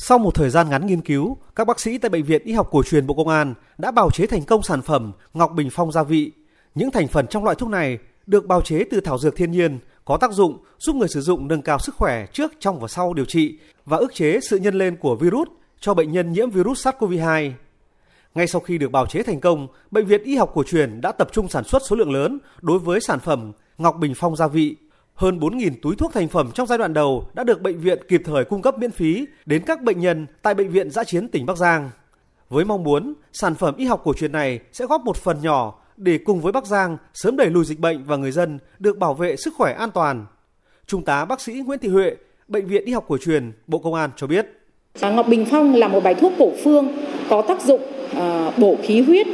Sau một thời gian ngắn nghiên cứu, các bác sĩ tại Bệnh viện Y học cổ truyền Bộ Công an đã bào chế thành công sản phẩm Ngọc Bình Phong gia vị. Những thành phần trong loại thuốc này được bào chế từ thảo dược thiên nhiên, có tác dụng giúp người sử dụng nâng cao sức khỏe trước, trong và sau điều trị và ức chế sự nhân lên của virus cho bệnh nhân nhiễm virus SARS-CoV-2. Ngay sau khi được bào chế thành công, Bệnh viện Y học cổ truyền đã tập trung sản xuất số lượng lớn đối với sản phẩm Ngọc Bình Phong gia vị. Hơn 4.000 túi thuốc thành phẩm trong giai đoạn đầu đã được bệnh viện kịp thời cung cấp miễn phí đến các bệnh nhân tại Bệnh viện Giã chiến tỉnh Bắc Giang. Với mong muốn, sản phẩm y học cổ truyền này sẽ góp một phần nhỏ để cùng với Bắc Giang sớm đẩy lùi dịch bệnh và người dân được bảo vệ sức khỏe an toàn. Trung tá bác sĩ Nguyễn Thị Huệ, Bệnh viện Y học cổ truyền, Bộ Công an cho biết. Ngọc Bình Phong là một bài thuốc cổ phương có tác dụng ờ, bổ khí huyết,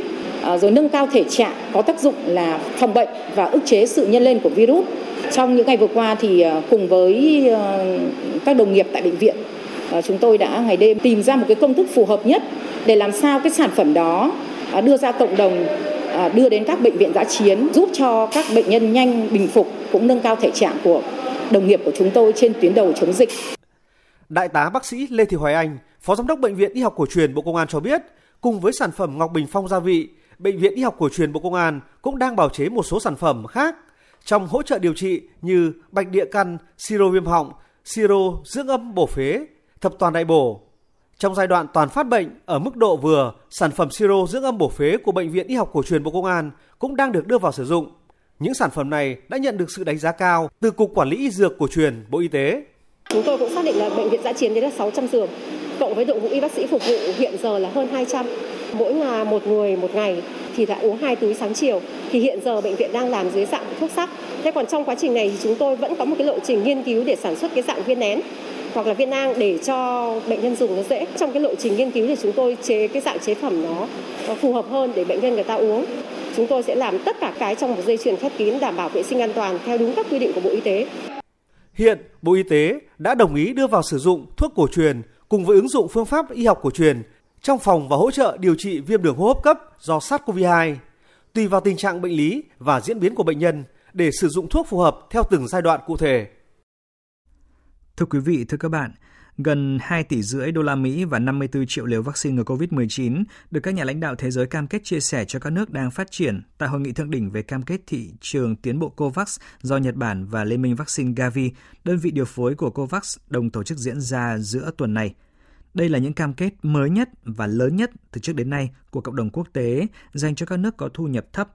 ờ, rồi nâng cao thể trạng, có tác dụng là phòng bệnh và ức chế sự nhân lên của virus. Trong những ngày vừa qua thì ờ, cùng với ờ, các đồng nghiệp tại bệnh viện, ờ, chúng tôi đã ngày đêm tìm ra một cái công thức phù hợp nhất để làm sao cái sản phẩm đó đưa ra cộng đồng đưa đến các bệnh viện giã chiến giúp cho các bệnh nhân nhanh bình phục cũng nâng cao thể trạng của đồng nghiệp của chúng tôi trên tuyến đầu chống dịch. Đại tá bác sĩ Lê Thị Hoài Anh, Phó Giám đốc Bệnh viện Y học cổ truyền Bộ Công an cho biết, cùng với sản phẩm Ngọc Bình Phong gia vị, Bệnh viện Y học cổ truyền Bộ Công an cũng đang bào chế một số sản phẩm khác trong hỗ trợ điều trị như bạch địa căn, siro viêm họng, siro dưỡng âm bổ phế, thập toàn đại bổ. Trong giai đoạn toàn phát bệnh ở mức độ vừa, sản phẩm siro dưỡng âm bổ phế của Bệnh viện Y học cổ truyền Bộ Công an cũng đang được đưa vào sử dụng. Những sản phẩm này đã nhận được sự đánh giá cao từ Cục Quản lý Y Dược cổ truyền Bộ Y tế. Chúng tôi cũng xác định là bệnh viện giã chiến đấy là 600 giường, cộng với đội ngũ y bác sĩ phục vụ hiện giờ là hơn 200. Mỗi ngày một người một ngày thì đã uống hai túi sáng chiều. Thì hiện giờ bệnh viện đang làm dưới dạng thuốc sắc. Thế còn trong quá trình này thì chúng tôi vẫn có một cái lộ trình nghiên cứu để sản xuất cái dạng viên nén hoặc là viên nang để cho bệnh nhân dùng nó dễ. Trong cái lộ trình nghiên cứu thì chúng tôi chế cái dạng chế phẩm nó, nó phù hợp hơn để bệnh nhân người ta uống. Chúng tôi sẽ làm tất cả cái trong một dây chuyền khép kín đảm bảo vệ sinh an toàn theo đúng các quy định của Bộ Y tế. Hiện, Bộ Y tế đã đồng ý đưa vào sử dụng thuốc cổ truyền cùng với ứng dụng phương pháp y học cổ truyền trong phòng và hỗ trợ điều trị viêm đường hô hấp cấp do SARS-CoV-2, tùy vào tình trạng bệnh lý và diễn biến của bệnh nhân để sử dụng thuốc phù hợp theo từng giai đoạn cụ thể. Thưa quý vị, thưa các bạn, gần 2 tỷ rưỡi đô la Mỹ và 54 triệu liều vaccine ngừa COVID-19 được các nhà lãnh đạo thế giới cam kết chia sẻ cho các nước đang phát triển tại hội nghị thượng đỉnh về cam kết thị trường tiến bộ COVAX do Nhật Bản và Liên minh vaccine Gavi, đơn vị điều phối của COVAX, đồng tổ chức diễn ra giữa tuần này. Đây là những cam kết mới nhất và lớn nhất từ trước đến nay của cộng đồng quốc tế dành cho các nước có thu nhập thấp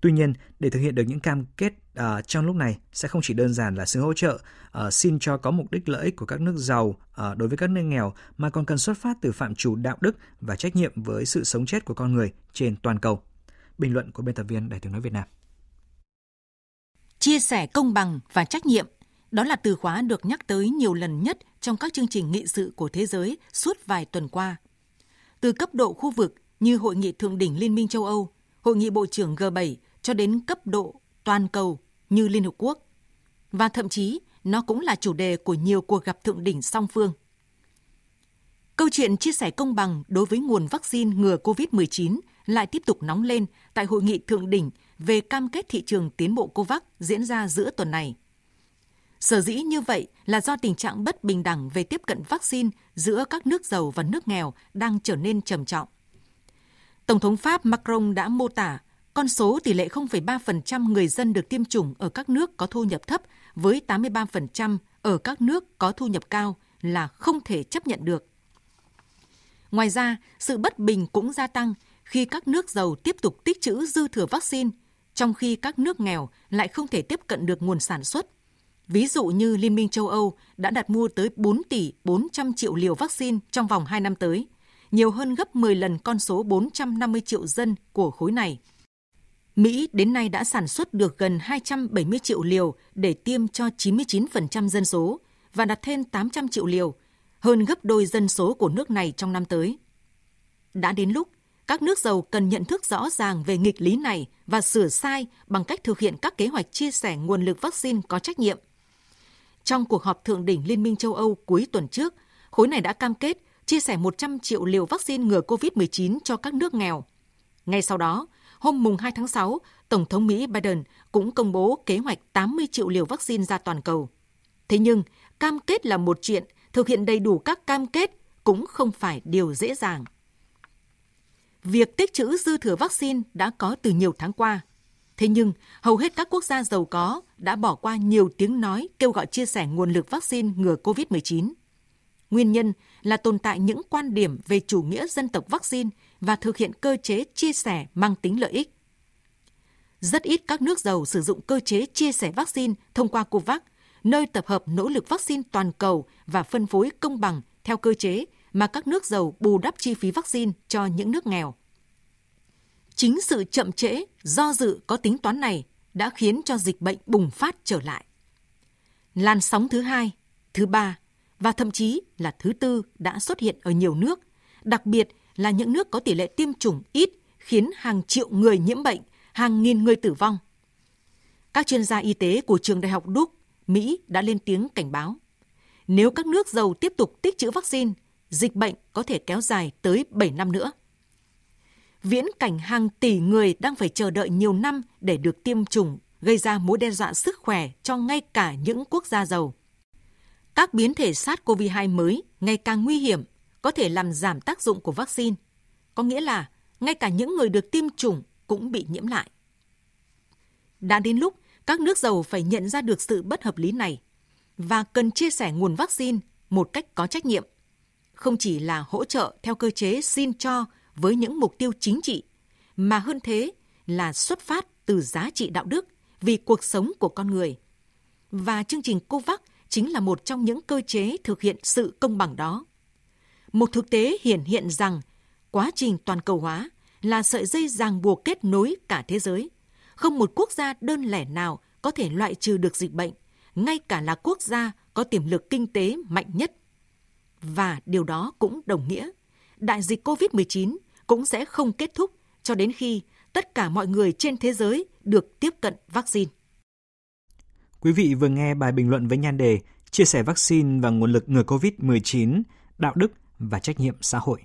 Tuy nhiên, để thực hiện được những cam kết uh, trong lúc này sẽ không chỉ đơn giản là sự hỗ trợ uh, xin cho có mục đích lợi ích của các nước giàu uh, đối với các nước nghèo mà còn cần xuất phát từ phạm trù đạo đức và trách nhiệm với sự sống chết của con người trên toàn cầu. Bình luận của biên tập viên Đài tiếng nói Việt Nam. Chia sẻ công bằng và trách nhiệm đó là từ khóa được nhắc tới nhiều lần nhất trong các chương trình nghị sự của thế giới suốt vài tuần qua. Từ cấp độ khu vực như Hội nghị Thượng đỉnh Liên minh châu Âu, Hội nghị Bộ trưởng G7 cho đến cấp độ toàn cầu như Liên Hợp Quốc. Và thậm chí nó cũng là chủ đề của nhiều cuộc gặp thượng đỉnh song phương. Câu chuyện chia sẻ công bằng đối với nguồn vaccine ngừa COVID-19 lại tiếp tục nóng lên tại hội nghị thượng đỉnh về cam kết thị trường tiến bộ COVAX diễn ra giữa tuần này. Sở dĩ như vậy là do tình trạng bất bình đẳng về tiếp cận vaccine giữa các nước giàu và nước nghèo đang trở nên trầm trọng. Tổng thống Pháp Macron đã mô tả con số tỷ lệ 0,3% người dân được tiêm chủng ở các nước có thu nhập thấp với 83% ở các nước có thu nhập cao là không thể chấp nhận được. Ngoài ra, sự bất bình cũng gia tăng khi các nước giàu tiếp tục tích trữ dư thừa vaccine, trong khi các nước nghèo lại không thể tiếp cận được nguồn sản xuất. Ví dụ như Liên minh châu Âu đã đặt mua tới 4 tỷ 400 triệu liều vaccine trong vòng 2 năm tới, nhiều hơn gấp 10 lần con số 450 triệu dân của khối này. Mỹ đến nay đã sản xuất được gần 270 triệu liều để tiêm cho 99% dân số và đặt thêm 800 triệu liều, hơn gấp đôi dân số của nước này trong năm tới. Đã đến lúc các nước giàu cần nhận thức rõ ràng về nghịch lý này và sửa sai bằng cách thực hiện các kế hoạch chia sẻ nguồn lực vaccine có trách nhiệm. Trong cuộc họp thượng đỉnh Liên minh châu Âu cuối tuần trước, khối này đã cam kết chia sẻ 100 triệu liều vaccine ngừa COVID-19 cho các nước nghèo. Ngay sau đó, hôm mùng 2 tháng 6, Tổng thống Mỹ Biden cũng công bố kế hoạch 80 triệu liều vaccine ra toàn cầu. Thế nhưng, cam kết là một chuyện, thực hiện đầy đủ các cam kết cũng không phải điều dễ dàng. Việc tích trữ dư thừa vaccine đã có từ nhiều tháng qua. Thế nhưng, hầu hết các quốc gia giàu có đã bỏ qua nhiều tiếng nói kêu gọi chia sẻ nguồn lực vaccine ngừa COVID-19. Nguyên nhân là tồn tại những quan điểm về chủ nghĩa dân tộc vaccine và thực hiện cơ chế chia sẻ mang tính lợi ích. Rất ít các nước giàu sử dụng cơ chế chia sẻ vaccine thông qua COVAX, nơi tập hợp nỗ lực vaccine toàn cầu và phân phối công bằng theo cơ chế mà các nước giàu bù đắp chi phí vaccine cho những nước nghèo. Chính sự chậm trễ, do dự có tính toán này đã khiến cho dịch bệnh bùng phát trở lại. Làn sóng thứ hai, thứ ba và thậm chí là thứ tư đã xuất hiện ở nhiều nước, đặc biệt là những nước có tỷ lệ tiêm chủng ít khiến hàng triệu người nhiễm bệnh, hàng nghìn người tử vong. Các chuyên gia y tế của trường đại học Duke, Mỹ đã lên tiếng cảnh báo. Nếu các nước giàu tiếp tục tích trữ vaccine, dịch bệnh có thể kéo dài tới 7 năm nữa. Viễn cảnh hàng tỷ người đang phải chờ đợi nhiều năm để được tiêm chủng gây ra mối đe dọa sức khỏe cho ngay cả những quốc gia giàu. Các biến thể SARS-CoV-2 mới ngày càng nguy hiểm, có thể làm giảm tác dụng của vaccine. Có nghĩa là ngay cả những người được tiêm chủng cũng bị nhiễm lại. Đã đến lúc các nước giàu phải nhận ra được sự bất hợp lý này và cần chia sẻ nguồn vaccine một cách có trách nhiệm. Không chỉ là hỗ trợ theo cơ chế xin cho với những mục tiêu chính trị, mà hơn thế là xuất phát từ giá trị đạo đức vì cuộc sống của con người. Và chương trình COVAX chính là một trong những cơ chế thực hiện sự công bằng đó. Một thực tế hiển hiện rằng quá trình toàn cầu hóa là sợi dây ràng buộc kết nối cả thế giới. Không một quốc gia đơn lẻ nào có thể loại trừ được dịch bệnh, ngay cả là quốc gia có tiềm lực kinh tế mạnh nhất. Và điều đó cũng đồng nghĩa, đại dịch COVID-19 cũng sẽ không kết thúc cho đến khi tất cả mọi người trên thế giới được tiếp cận vaccine. Quý vị vừa nghe bài bình luận với nhan đề Chia sẻ vaccine và nguồn lực ngừa COVID-19, đạo đức và trách nhiệm xã hội.